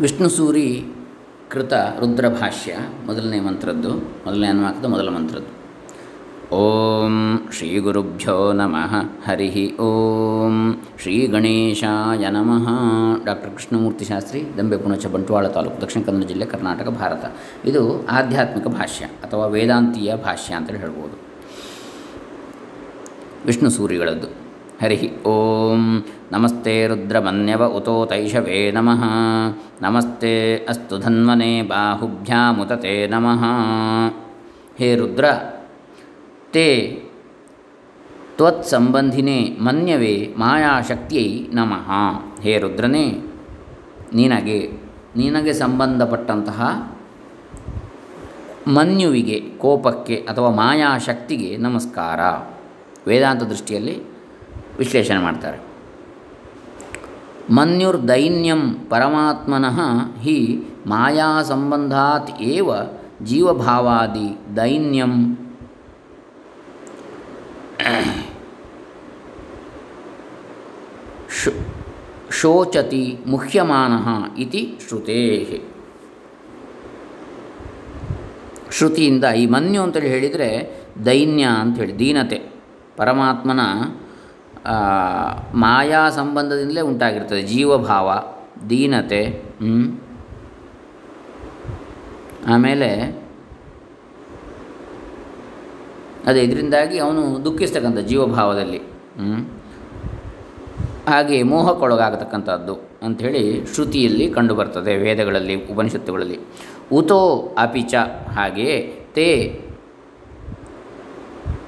ವಿಷ್ಣು ಸೂರಿ ಕೃತ ರುದ್ರಭಾಷ್ಯ, ಮೊದಲನೇ ಮಂತ್ರದ್ದು, ಮೊದಲನೇ ಅನ್ವಾಕದ, ಮೊದಲ ಮಂತ್ರದ್ದು. ಓಂ ಶ್ರೀ ಗುರುಭ್ಯೋ ನಮಃ ಹರಿ ಓಂ ಶ್ರೀ ಗಣೇಶಾಯ ನಮಃ. ಡಾಕ್ಟರ್ ಕೃಷ್ಣಮೂರ್ತಿ ಶಾಸ್ತ್ರಿ, ದಂಬೆ ಪುಣಚ, ಬಂಟ್ವಾಳ ತಾಲೂಕು, ದಕ್ಷಿಣ ಕನ್ನಡ ಜಿಲ್ಲೆ ಕರ್ನಾಟಕ, ಭಾರತ. ಇದು ಆಧ್ಯಾತ್ಮಿಕ ಭಾಷ್ಯ ಅಥವಾ ವೇದಾಂತೀಯ ಭಾಷ್ಯ ಅಂತೇಳಿ ಹೇಳ್ಬೋದು. ವಿಷ್ಣು ಸೂರಿಗಳದ್ದು. ಹರಿ ಓಂ. ನಮಸ್ತೆ ರುದ್ರಮನ್ಯವ ಉತೋ ತೈಷವೇ ನಮಃ. ನಮಸ್ತೆ ಅಸ್ತು ಧನ್ವನೆ ಬಾಹುಭ್ಯಾಮುತತೆ ನಮಃ. ಹೇ ರುದ್ರ, ತೇ ತ್ವತ್ಸಂಬಂಧಿನೇ ಮನ್ಯವೇ ಮಾಯಾಶಕ್ತಿಯೈ ನಮಃ. ಹೇ ರುದ್ರನೇ, ನಿನಗೆ ನಿನಗೆ ಸಂಬಂಧಪಟ್ಟಂತಹ ಮನ್ಯುವಿಗೆ ಕೋಪಕ್ಕೆ ಅಥವಾ ಮಾಯಾಶಕ್ತಿಗೆ ನಮಸ್ಕಾರ. ವೇದಾಂತ ದೃಷ್ಟಿಯಲ್ಲಿ ವಿಶ್ಲೇಷಣೆ ಮಾಡ್ತಾರೆ. ಮನ್ಯುರ್ದೈನ್ಯಂ ಪರಮಾತ್ಮನಃ ಹಿ ಮಾಯಾ ಸಂಬಂಧಾತ್ ಏವ ಜೀವಭಾವಾದಿ ದೈನ್ಯಂ. ಶೋಚತಿ ಮುಖ್ಯಮಾನಃ ಇತಿ ಶ್ರುತೇ ಶ್ರುತಿಯಿಂದ ಈ ಮನ್ಯು ಅಂತೇಳಿ ಹೇಳಿದರೆ ದೈನ್ಯ ಅಂತ ಹೇಳಿ, ದೀನತೆ. ಪರಮಾತ್ಮನ ಮಾಯಾ ಸಂಬಂಧದಿಂದಲೇ ಉಂಟಾಗಿರ್ತದೆ. ಜೀವಭಾವ, ದೀನತೆ ಆಮೇಲೆ ಅದೇ ಇದರಿಂದಾಗಿ ಅವನು ದುಃಖಿಸ್ತಕ್ಕಂಥ ಜೀವಭಾವದಲ್ಲಿ ಹಾಗೆ ಮೋಹಕ್ಕೊಳಗಾಗತಕ್ಕಂಥದ್ದು ಅಂಥೇಳಿ ಶ್ರುತಿಯಲ್ಲಿ ಕಂಡುಬರ್ತದೆ ವೇದಗಳಲ್ಲಿ, ಉಪನಿಷತ್ತುಗಳಲ್ಲಿ. ಉತೋ ಅಪಿಚ ಹಾಗೆಯೇ ತೇ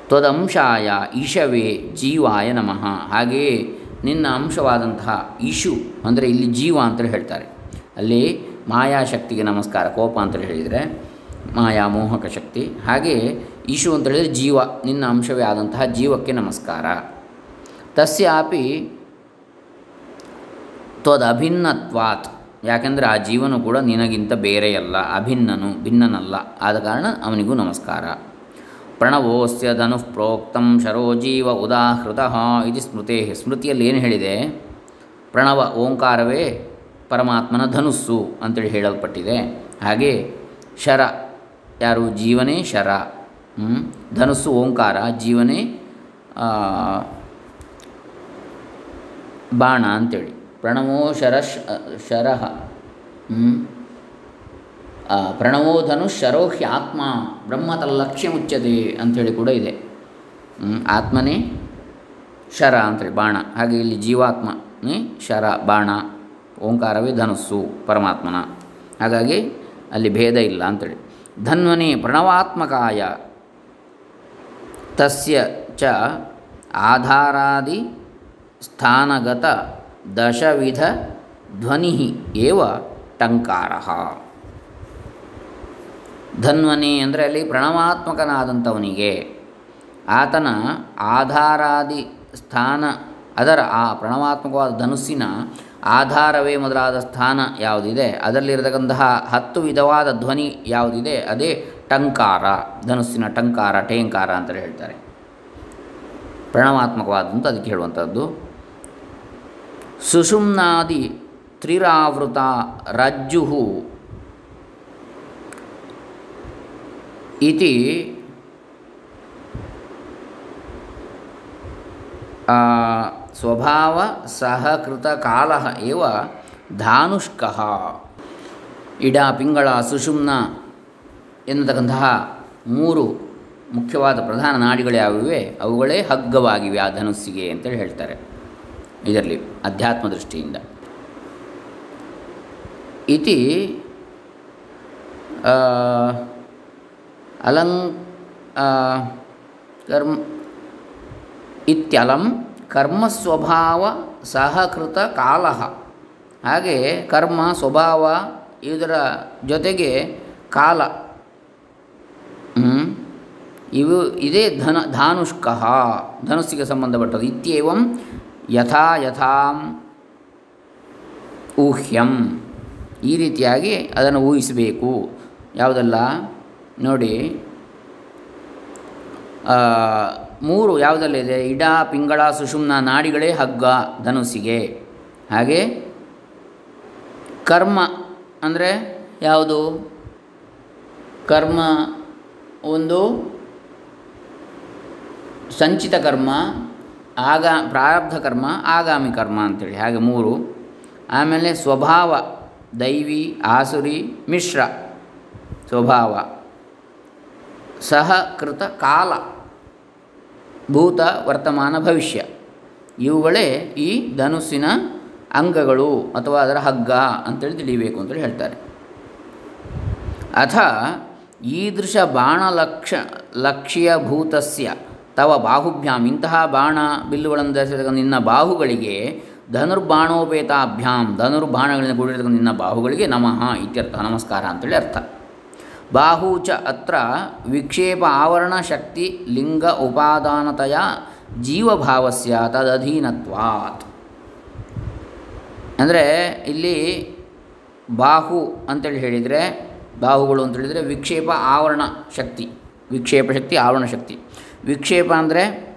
ತ್ವದಂಶಾಯ ಈಶವೇ ಜೀವಾಯ ನಮಃ. ಹಾಗೆಯೇ ನಿನ್ನ ಅಂಶವಾದಂತಹ ಇಶು ಅಂದರೆ ಇಲ್ಲಿ ಜೀವ ಅಂತೇಳಿ ಹೇಳ್ತಾರೆ. ಅಲ್ಲಿ ಮಾಯಾಶಕ್ತಿಗೆ ನಮಸ್ಕಾರ, ಕೋಪ ಅಂತೇಳಿ ಹೇಳಿದರೆ ಮಾಯಾ ಮೋಹಕ ಶಕ್ತಿ. ಹಾಗೆಯೇ ಈಶು ಅಂತ ಹೇಳಿದರೆ ಜೀವ, ನಿನ್ನ ಅಂಶವೇ ಆದಂತಹ ಜೀವಕ್ಕೆ ನಮಸ್ಕಾರ. ತಸ್ಯಾಪಿ ತ್ವದಭಿನ್ನತ್ವಾತ್. ಯಾಕೆಂದರೆ ಆ ಜೀವನು ಕೂಡ ನಿನಗಿಂತ ಬೇರೆಯಲ್ಲ, ಅಭಿನ್ನನು, ಭಿನ್ನನಲ್ಲ. ಆದ ಕಾರಣ ಅವನಿಗೂ ನಮಸ್ಕಾರ. ಪ್ರಣವೋಸ್ಯ ಧನುಃ ಪ್ರೋಕ್ತಂ ಶರೋಜೀವ ಉದಾಹೃತ ಇದು ಸ್ಮೃತೆ. ಸ್ಮೃತಿಯಲ್ಲಿ ಏನು ಹೇಳಿದೆ? ಪ್ರಣವ ಓಂಕಾರವೇ ಪರಮಾತ್ಮನ ಧನುಸ್ಸು ಅಂತೇಳಿ ಹೇಳಲ್ಪಟ್ಟಿದೆ. ಹಾಗೆ ಶರ ಯಾರು? ಜೀವನೇ ಶರ. ಧನುಸ್ಸು ಓಂಕಾರ, ಜೀವನೇ ಬಾಣ ಅಂತೇಳಿ. ಪ್ರಣವೋ ಶರ ಶರ ಪ್ರಣವೋ ಧನುಷ್ ಶರೋಹ್ಯ ಆತ್ಮ ಬ್ರಹ್ಮತಲ್ಲಕ್ಷ್ಯ ಮುಚ್ಚದೆ ಅಂಥೇಳಿ ಕೂಡ ಇದೆ. ಆತ್ಮನೇ ಶರ ಅಂತೇಳಿ, ಬಾಣ. ಹಾಗೆ ಇಲ್ಲಿ ಜೀವಾತ್ಮನೇ ಶರ, ಬಾಣ, ಓಂಕಾರವೇ ಧನುಸ್ಸು, ಪರಮಾತ್ಮನ. ಹಾಗಾಗಿ ಅಲ್ಲಿ ಭೇದ ಇಲ್ಲ ಅಂಥೇಳಿ ಧನ್ವನೇ ಪ್ರಣವಾತ್ಮಕಾಯ. ತಸ್ಯ ಚ ಆಧಾರಾದಿ ಸ್ಥಾನಗತ ದಶವಿಧ ಧ್ವನಿ ಏವ ಟಂಕಾರ. ಧನ್ವನಿ ಅಂದರೆ ಅಲ್ಲಿ ಪ್ರಣವಾತ್ಮಕನಾದಂಥವನಿಗೆ. ಆತನ ಆಧಾರಾದಿ ಸ್ಥಾನ, ಅದರ ಆ ಪ್ರಣವಾತ್ಮಕವಾದ ಧನುಸ್ಸಿನ ಆಧಾರವೇ ಮೊದಲಾದ ಸ್ಥಾನ ಯಾವುದಿದೆ? ಅದರಲ್ಲಿರತಕ್ಕಂತಹ ಹತ್ತು ವಿಧವಾದ ಧ್ವನಿ ಯಾವುದಿದೆ? ಅದೇ ಟಂಕಾರ, ಧನುಸ್ಸಿನ ಟಂಕಾರ, ಟೇಂಕಾರ ಅಂತ ಹೇಳ್ತಾರೆ. ಪ್ರಣವಾತ್ಮಕವಾದಂಥ ಅದಕ್ಕೆ ಹೇಳುವಂಥದ್ದು. ಸುಷುಮ್ನಾದಿ ತ್ರಿರಾವೃತ ರಜ್ಜು ಇತಿ ಸ್ವಭಾವ ಸಹಕೃತ ಕಾಲ ಏವ ಧಾನುಷ್ಕ ಇಡ ಪಿಂಗಳ ಸುಷುಮ್ನ ಎನ್ನತಕ್ಕಂತಹ ಮೂರು ಮುಖ್ಯವಾದ ಪ್ರಧಾನ ನಾಡಿಗಳು ಯಾವಿವೆ ಅವುಗಳೇ ಹಗ್ಗವಾಗಿವೆ ಆ ಧನುಸ್ಸಿಗೆ ಅಂತೇಳಿ ಹೇಳ್ತಾರೆ ಇದರಲ್ಲಿ ಅಧ್ಯಾತ್ಮ ದೃಷ್ಟಿಯಿಂದ. ಇತಿ ಅಲಂ ಕರ್ಮ ಇತ್ಯಲಂ ಕರ್ಮಸ್ವಭಾವ ಸಹಕೃತ ಕಾಲ ಹಾಗೆ ಕರ್ಮ ಸ್ವಭಾವ ಇದರ ಜೊತೆಗೆ ಕಾಲ ಇವು ಇದೇ ಧನ, ಧಾನುಷ್ಕ, ಧನುಸ್ಸಿಗೆ ಸಂಬಂಧಪಟ್ಟದ್ದು. ಇತ್ಯೇವಂ ಯಥಾ ಯಥಾಂ ಊಹ್ಯಂ. ಈ ರೀತಿಯಾಗಿ ಅದನ್ನು ಊಹಿಸಬೇಕು. ಯಾವುದಲ್ಲ? ನೋಡಿ ಮೂರು ಯಾವುದಲ್ಲಿದೆ? ಇಡ, ಪಿಂಗಳ, ಸುಷುಮ್ನ, ನಾಡಿಗಳೇ ಹಗ್ಗ, ಧನುಸಿಗೆ. ಹಾಗೆ ಕರ್ಮ ಅಂದರೆ ಯಾವುದು? ಕರ್ಮ ಒಂದು ಸಂಚಿತ ಕರ್ಮ, ಆಗ ಪ್ರಾರಬ್ಧ ಕರ್ಮ, ಆಗಾಮಿ ಕರ್ಮ ಅಂತೇಳಿ. ಹಾಗೆ ಮೂರು. ಆಮೇಲೆ ಸ್ವಭಾವ, ದೈವಿ, ಆಸುರಿ, ಮಿಶ್ರ ಸ್ವಭಾವ. ಸಹಕೃತ ಕಾಲ ಭೂತ ವರ್ತಮಾನ ಭವಿಷ್ಯ. ಇವುಗಳೇ ಈ ಧನುಸ್ಸಿನ ಅಂಗಗಳು ಅಥವಾ ಅದರ ಹಗ್ಗ ಅಂತೇಳಿ ತಿಳಿಯಬೇಕು ಅಂತೇಳಿ ಹೇಳ್ತಾರೆ. ಅಥ ಈದೃಶ ಬಾಣಲಕ್ಷ ಲಕ್ಷ್ಯಭೂತಸ್ಯ ತವ ಬಾಹುಭ್ಯಾಂ. ಇಂತಹ ಬಾಣ ಬಿಲ್ಲುಗಳನ್ನು ಧರಿಸಿರ್ತಕ್ಕಂಥ ನಿನ್ನ ಬಾಹುಗಳಿಗೆ ಧನುರ್ಬಾಣೋಪೇತಾಭ್ಯಾಂ. ಧನುರ್ಬಾಣಗಳಿಂದ ಕೂಡಿರ್ತಕ್ಕಂಥ ನಿನ್ನ ಬಾಹುಗಳಿಗೆ ನಮಃ ಇತ್ಯರ್ಥ ನಮಸ್ಕಾರ ಅಂತೇಳಿ ಅರ್ಥ. ಬಾಹು ಚ ಅತ್ರ ವಿಕ್ಷೇಪ ಆವರಣ ಶಕ್ತಿ ಲಿಂಗ ಉಪಾದಾನತೆಯ ಜೀವಭಾವಸ್ಯ ತದಧೀನತ್ವಾತ್ ಅಂದರೆ ಇಲ್ಲಿ ಬಾಹು ಅಂತೇಳಿ ಹೇಳಿದರೆ, ಬಾಹುಗಳು ಅಂತ ಹೇಳಿದರೆ ವಿಕ್ಷೇಪ ಆವರಣ ಶಕ್ತಿ, ವಿಕ್ಷೇಪ ಶಕ್ತಿ ಆವರಣ ಶಕ್ತಿ. ವಿಕ್ಷೇಪ ಅಂದರೆ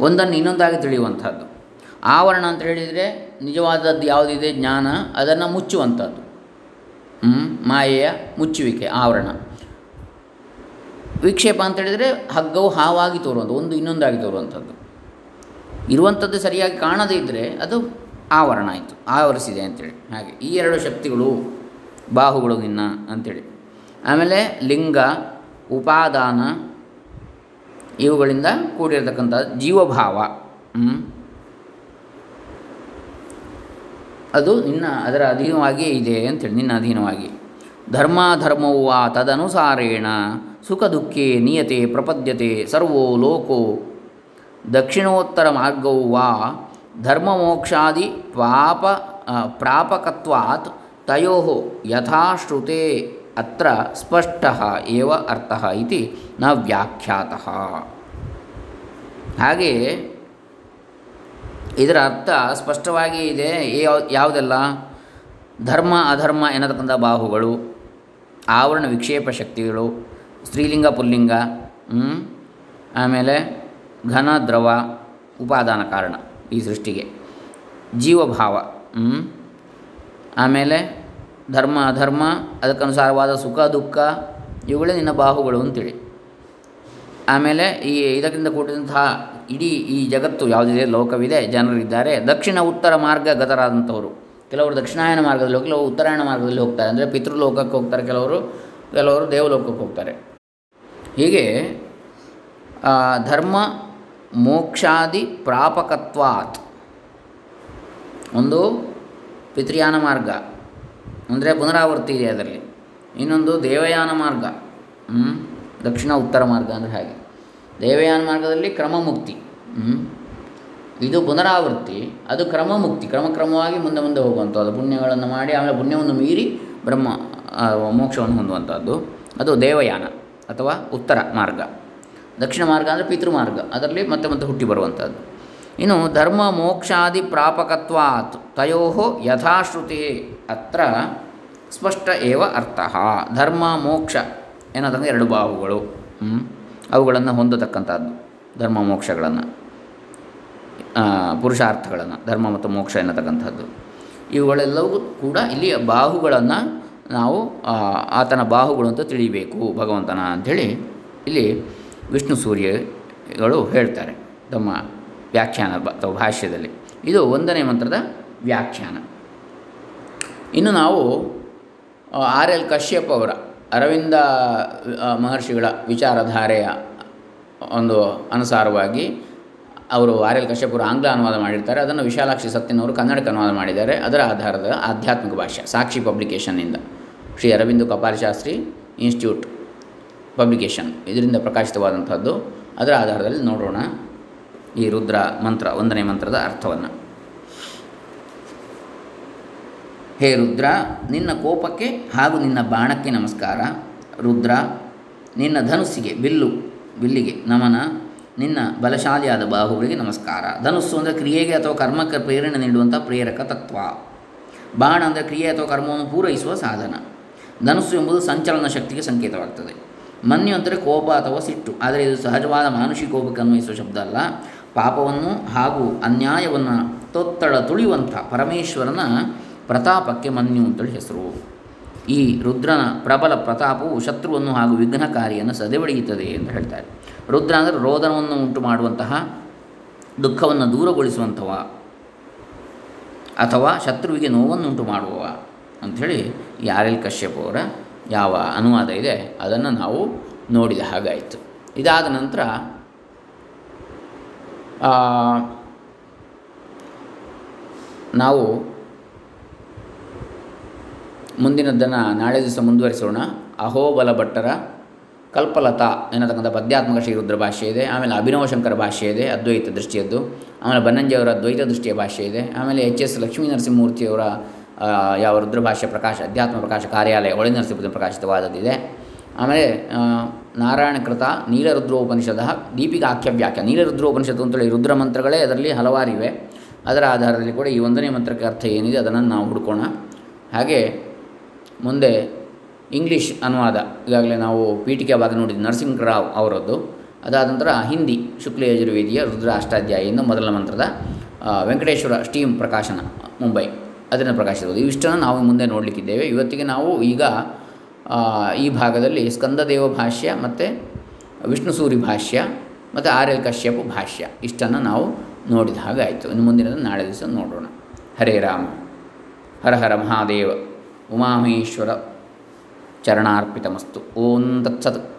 ಒಂದನ್ನು ಇನ್ನೊಂದಾಗಿ ತಿಳಿಯುವಂಥದ್ದು. ಆವರಣ ಅಂತ ಹೇಳಿದರೆ ನಿಜವಾದದ್ದು ಯಾವುದಿದೆ? ಜ್ಞಾನ, ಅದನ್ನು ಮುಚ್ಚುವಂಥದ್ದು? ಮಾಯೆಯ ಮುಚ್ಚುವಿಕೆ, ಆವರಣ. ವಿಕ್ಷೇಪ ಅಂತ ಹೇಳಿದರೆ ಹಗ್ಗವು ಹಾವಾಗಿ ತೋರುವಂಥ ಒಂದು ಇನ್ನೊಂದಾಗಿ ತೋರುವಂಥದ್ದು. ಇರುವಂಥದ್ದು ಸರಿಯಾಗಿ ಕಾಣದೇ ಇದ್ದರೆ ಅದು ಆವರಣ ಆಯಿತು, ಆವರಿಸಿದೆ ಅಂತೇಳಿ. ಹಾಗೆ ಈ ಎರಡು ಶಕ್ತಿಗಳು ಬಾಹುಗಳು ನಿನ್ನ ಅಂಥೇಳಿ ಆಮೇಲೆ ಲಿಂಗ, ಉಪಾದಾನ, ಇವುಗಳಿಂದ ಕೂಡಿರತಕ್ಕಂಥ ಜೀವಭಾವ? ಅದು ನಿನ್ನ ಅದರ ಅಧೀನವಾಗಿಯೇ ಇದೆ ಅಂತೇಳಿ, ನಿನ್ನ ಅಧೀನವಾಗಿ ಧರ್ಮಾಧರ್ಮವು ವಾ ತದನುಸಾರೇಣ. ಸುಖ ದುಃಖೇ ನಿಯತೆ ಪ್ರಪದ್ಯತೆ ಸರ್ವೋ ಲೋಕೋ. ದಕ್ಷಿಣೋತ್ತರ ಮಾರ್ಗವು ವಾ ಧರ್ಮಮೋಕ್ಷಾದಿ ಪಾಪ ಪ್ರಾಪಕತ್ವಾತ್ ತಯೋ ಯಥಾಶ್ರುತೆ ಅತ್ರ ಸ್ಪಷ್ಟ ಏವ ಅರ್ಥ ಇತಿ ನ ವ್ಯಾಖ್ಯಾತಃ. ಹಾಗೆಯೇ ಇದರ ಅರ್ಥ ಸ್ಪಷ್ಟವಾಗಿ ಇದೆ. ಯಾವ, ಯಾವುದೆಲ್ಲ? ಧರ್ಮ ಅಧರ್ಮ ಎನ್ನತಕ್ಕಂಥ ಬಾಹುಗಳು. ಆವರಣ ವಿಕ್ಷೇಪ ಶಕ್ತಿಗಳು, ಸ್ತ್ರೀಲಿಂಗ, ಪುಲ್ಲಿಂಗ? ಆಮೇಲೆ ಘನ, ದ್ರವ, ಉಪಾದಾನ ಕಾರಣ ಈ ಸೃಷ್ಟಿಗೆ ಜೀವಭಾವ? ಆಮೇಲೆ ಧರ್ಮ, ಅಧರ್ಮ, ಅದಕ್ಕನುಸಾರವಾದ ಸುಖ, ದುಃಖ, ಇವುಗಳೇ ನಿನ್ನ ಬಾಹುಗಳು ಅಂತೇಳಿ ಆಮೇಲೆ ಈ ಇದಕ್ಕಿಂತ ಕೂಡಿದಂತಹ ಇಡೀ ಈ ಜಗತ್ತು ಯಾವುದಿದೆ, ಲೋಕವಿದೆ, ಜನರಿದ್ದಾರೆ ದಕ್ಷಿಣ, ಉತ್ತರ ಮಾರ್ಗ ಗತರಾದಂಥವರು ಕೆಲವರು ದಕ್ಷಿಣಾಯನ ಮಾರ್ಗದಲ್ಲಿ ಹೋಗಿ, ಕೆಲವರು ಉತ್ತರಾಯಣ ಮಾರ್ಗದಲ್ಲಿ ಹೋಗ್ತಾರೆ. ಅಂದರೆ ಪಿತೃಲೋಕಕ್ಕೆ ಹೋಗ್ತಾರೆ ಕೆಲವರು ಕೆಲವರು ದೇವಲೋಕಕ್ಕೆ ಹೋಗ್ತಾರೆ. ಹೀಗೆ ಧರ್ಮ ಮೋಕ್ಷಾದಿ ಪ್ರಾಪಕತ್ವಾತ್. ಒಂದು ಪಿತೃಯಾನ ಮಾರ್ಗ. ಅಂದರೆ ಪುನರಾವರ್ತಿ ಇದೆ ಅದರಲ್ಲಿ. ಇನ್ನೊಂದು ದೇವಯಾನ ಮಾರ್ಗ? ದಕ್ಷಿಣ ಉತ್ತರ ಮಾರ್ಗ ಅಂದರೆ ಹಾಗೆ. ದೇವಯಾನ ಮಾರ್ಗದಲ್ಲಿ ಕ್ರಮಮುಕ್ತಿ? ಇದು ಪುನರಾವೃತ್ತಿ, ಅದು ಕ್ರಮಮುಕ್ತಿ, ಕ್ರಮಕ್ರಮವಾಗಿ ಮುಂದೆ ಮುಂದೆ ಹೋಗುವಂಥದ್ದು. ಪುಣ್ಯಗಳನ್ನು ಮಾಡಿ, ಆಮೇಲೆ ಪುಣ್ಯವನ್ನು ಮೀರಿ ಬ್ರಹ್ಮ ಮೋಕ್ಷವನ್ನು ಹೊಂದುವಂಥದ್ದು. ಅದು ದೇವಯಾನ ಅಥವಾ ಉತ್ತರ ಮಾರ್ಗ. ದಕ್ಷಿಣ ಮಾರ್ಗ ಅಂದರೆ ಪಿತೃಮಾರ್ಗ. ಅದರಲ್ಲಿ ಮತ್ತೆ ಮತ್ತೆ ಹುಟ್ಟಿ ಬರುವಂಥದ್ದು. ಇನ್ನು ಧರ್ಮ ಮೋಕ್ಷಾದಿ ಪ್ರಾಪಕತ್ವಾತ್ ತಯೋ ಯಥಾಶ್ರುತಿ ಅತ್ರ ಸ್ಪಷ್ಟ ಏವ ಅರ್ಥ. ಧರ್ಮ ಮೋಕ್ಷ ಏನಂತಂದರೆ ಎರಡು ಬಾಹುಗಳು? ಅವುಗಳನ್ನು ಹೊಂದತಕ್ಕಂಥದ್ದು. ಧರ್ಮ ಮೋಕ್ಷಗಳನ್ನು. ಪುರುಷಾರ್ಥಗಳನ್ನು, ಧರ್ಮ ಮತ್ತು ಮೋಕ್ಷ ಎನ್ನತಕ್ಕಂಥದ್ದು. ಇವುಗಳೆಲ್ಲವೂ ಕೂಡ ಇಲ್ಲಿ ಬಾಹುಗಳನ್ನು ನಾವು ಆತನ ಬಾಹುಗಳು ಅಂತ ತಿಳಿಬೇಕು, ಭಗವಂತನ ಅಂಥೇಳಿ ಇಲ್ಲಿ ವಿಷ್ಣು ಸೂರ್ಯಗಳು ಹೇಳ್ತಾರೆ, ತಮ್ಮ ವ್ಯಾಖ್ಯಾನ ಅಥವಾ ಭಾಷ್ಯದಲ್ಲಿ. ಇದು ಒಂದನೇ ಮಂತ್ರದ ವ್ಯಾಖ್ಯಾನ. ಇನ್ನು ನಾವು ಆರ್ ಎಲ್ ಕಶ್ಯಪ್ ಅವರ, ಅರವಿಂದ ಮಹರ್ಷಿಗಳ ವಿಚಾರಧಾರೆಯ ಒಂದು ಅನುಸಾರವಾಗಿ ಅವರು ಆರ್ ಎಲ್ ಆಂಗ್ಲ ಅನುವಾದ ಮಾಡಿರ್ತಾರೆ. ಅದನ್ನು ವಿಶಾಲಾಕ್ಷಿ ಸತ್ಯನವರು ಕನ್ನಡಕ್ಕೆ ಅನುವಾದ ಮಾಡಿದ್ದಾರೆ. ಅದರ ಆಧಾರದ ಆಧ್ಯಾತ್ಮಿಕ ಭಾಷೆ ಸಾಕ್ಷಿ ಪಬ್ಲಿಕೇಶನ್ನಿಂದ ಶ್ರೀ ಅರವಿಂದ ಕಪಾಲಶಾಸ್ತ್ರಿ ಇನ್ಸ್ಟಿಟ್ಯೂಟ್ ಪಬ್ಲಿಕೇಶನ್, ಇದರಿಂದ ಪ್ರಕಾಶಿತವಾದಂಥದ್ದು. ಅದರ ಆಧಾರದಲ್ಲಿ ನೋಡೋಣ ಈ ರುದ್ರ ಮಂತ್ರ, ಒಂದನೇ ಮಂತ್ರದ ಅರ್ಥವನ್ನು. ಹೇ ರುದ್ರ, ನಿನ್ನ ಕೋಪಕ್ಕೆ ಹಾಗೂ ನಿನ್ನ ಬಾಣಕ್ಕೆ ನಮಸ್ಕಾರ. ರುದ್ರ, ನಿನ್ನ ಧನುಸ್ಸಿಗೆ, ಬಿಲ್ಲು, ಬಿಲ್ಲಿಗೆ ನಮನ. ನಿನ್ನ ಬಲಶಾಲಿಯಾದ ಬಾಹುಗಳಿಗೆ ನಮಸ್ಕಾರ. ಧನುಸ್ಸು ಅಂದರೆ ಕ್ರಿಯೆಗೆ ಅಥವಾ ಕರ್ಮಕ್ಕೆ ಪ್ರೇರಣೆ ನೀಡುವಂಥ ಪ್ರೇರಕ ತತ್ವ. ಬಾಣ ಅಂದರೆ ಕ್ರಿಯೆ ಅಥವಾ ಕರ್ಮವನ್ನು ಪೂರೈಸುವ ಸಾಧನ. ಧನುಸ್ಸು ಎಂಬುದು ಸಂಚಲನ ಶಕ್ತಿಗೆ ಸಂಕೇತವಾಗ್ತದೆ. ಮನ್ಯು ಅಂದರೆ ಕೋಪ ಅಥವಾ ಸಿಟ್ಟು. ಆದರೆ ಇದು ಸಹಜವಾದ ಮಾನುಷಿ ಕೋಪಕ್ಕೆ ಅನ್ವಯಿಸುವ ಶಬ್ದ ಅಲ್ಲ. ಪಾಪವನ್ನು ಹಾಗೂ ಅನ್ಯಾಯವನ್ನು ತೊತ್ತಳ ತುಳಿಯುವಂಥ ಪರಮೇಶ್ವರನ ಪ್ರತಾಪಕ್ಕೆ ಮನ್ಯು ಅಂತೇಳಿ ಹೆಸರು. ಈ ರುದ್ರನ ಪ್ರಬಲ ಪ್ರತಾಪವು ಶತ್ರುವನ್ನು ಹಾಗೂ ವಿಘ್ನಕಾರಿಯನ್ನು ಸದೆಬಡಿಯುತ್ತದೆ ಎಂದು ಹೇಳ್ತಾರೆ. ರುದ್ರ ಅಂದರೆ ರೋದನವನ್ನು ಉಂಟು ಮಾಡುವಂತಹ ದುಃಖವನ್ನು ದೂರಗೊಳಿಸುವಂಥವ ಅಥವಾ ಶತ್ರುವಿಗೆ ನೋವನ್ನುಂಟು ಮಾಡುವವ ಅಂಥೇಳಿ ಈ ಆರ್ ಎಲ್ ಕಶ್ಯಪ್ ಅವರ ಯಾವ ಅನುವಾದ ಇದೆ ಅದನ್ನು ನಾವು ನೋಡಿದ ಹಾಗಾಯಿತು ಇದಾದ ನಂತರ ನಾವು ಮುಂದಿನದ್ದನ್ನು ನಾಳೆ ದಿವಸ ಮುಂದುವರಿಸೋಣ. ಅಹೋಬಲ ಭಟ್ಟರ ಕಲ್ಪಲತಾ ಎನ್ನತಕ್ಕಂಥ ಪದ್ಯಾತ್ಮಕ ಶ್ರೀರುದ್ರ ಭಾಷೆ ಇದೆ. ಆಮೇಲೆ ಅಭಿನವ ಶಂಕರ ಭಾಷೆ ಇದೆ, ಅದ್ವೈತ ದೃಷ್ಟಿಯದ್ದು. ಆಮೇಲೆ ಬನ್ನಂಜಿಯವರ ದ್ವೈತ ದೃಷ್ಟಿಯ ಭಾಷೆ ಇದೆ. ಆಮೇಲೆ ಎಚ್ ಎಸ್ ಲಕ್ಷ್ಮೀ ನರಸಿಂಹಮೂರ್ತಿಯವರ ಯಾವ ರುದ್ರ ಭಾಷೆ ಪ್ರಕಾಶ, ಅಧ್ಯಾತ್ಮ ಪ್ರಕಾಶ ಕಾರ್ಯಾಲಯ, ಒಳ ನರಸಿಂಹ ಪ್ರಕಾಶಿತವಾದದ್ದಿದೆ ಆಮೇಲೆ ನಾರಾಯಣಕೃತ ನೀಲರುದ್ರೋಪನಿಷದ ವ್ಯಾಖ್ಯ ನೀಲರುದ್ರೋಪನಿಷತ್ತು ಅಂತೇಳಿ ರುದ್ರ ಮಂತ್ರಗಳೇ ಅದರಲ್ಲಿ ಹಲವಾರಿವೆ ಅದರ ಆಧಾರದಲ್ಲಿ ಕೂಡ ಈ ಒಂದನೇ ಮಂತ್ರಕ್ಕೆ ಅರ್ಥ ಏನಿದೆ ಅದನ್ನು ನಾವು ಹುಡ್ಕೋಣ. ಹಾಗೆ ಮುಂದೆ ಇಂಗ್ಲೀಷ್ ಅನುವಾದ ಈಗಾಗಲೇ ನಾವು ಪೀಠಿಕೆ ಭಾಗ ನೋಡಿದ್ವಿ ನರಸಿಂಹರಾವ್ ಅವರದ್ದು. ಅದಾದ ನಂತರ ಹಿಂದಿ ಶುಕ್ಲ ಯಜುರ್ವೇದಿಯ ರುದ್ರ ಅಷ್ಟಾಧ್ಯಾಯಿಯಿಂದ ಮೊದಲ ಮಂತ್ರದ ವೆಂಕಟೇಶ್ವರ ಸ್ಟೀಮ್ ಪ್ರಕಾಶನ ಮುಂಬೈ ಅದನ್ನು ಪ್ರಕಾಶಿಸಬಹುದು ಇವಿಷ್ಟನ್ನು ನಾವು ಮುಂದೆ ನೋಡಲಿಕ್ಕಿದ್ದೇವೆ. ಇವತ್ತಿಗೆ ನಾವು ಈಗ ಈ ಭಾಗದಲ್ಲಿ ಸ್ಕಂದದೇವ ಭಾಷ್ಯ ಮತ್ತು ವಿಷ್ಣು ಸೂರಿ ಭಾಷ್ಯ ಮತ್ತು ಆರ್ ಎಲ್ ಕಶ್ಯಪ್ ಭಾಷ್ಯ ಇಷ್ಟನ್ನು ನಾವು ನೋಡಿದ ಹಾಗೆ ಆಯಿತು. ಇನ್ನು ಮುಂದಿನದನ್ನು ನಾಳೆ ದಿವಸ ನೋಡೋಣ. ಹರೇ ರಾಮ. ಹರ ಹರ ಮಹಾದೇವ. ಉಮಾಮಹೇಶ್ವರ ಚರಣಾರ್ಪಿತಮಸ್ತು. ಓಂ ತತ್ಸತ್.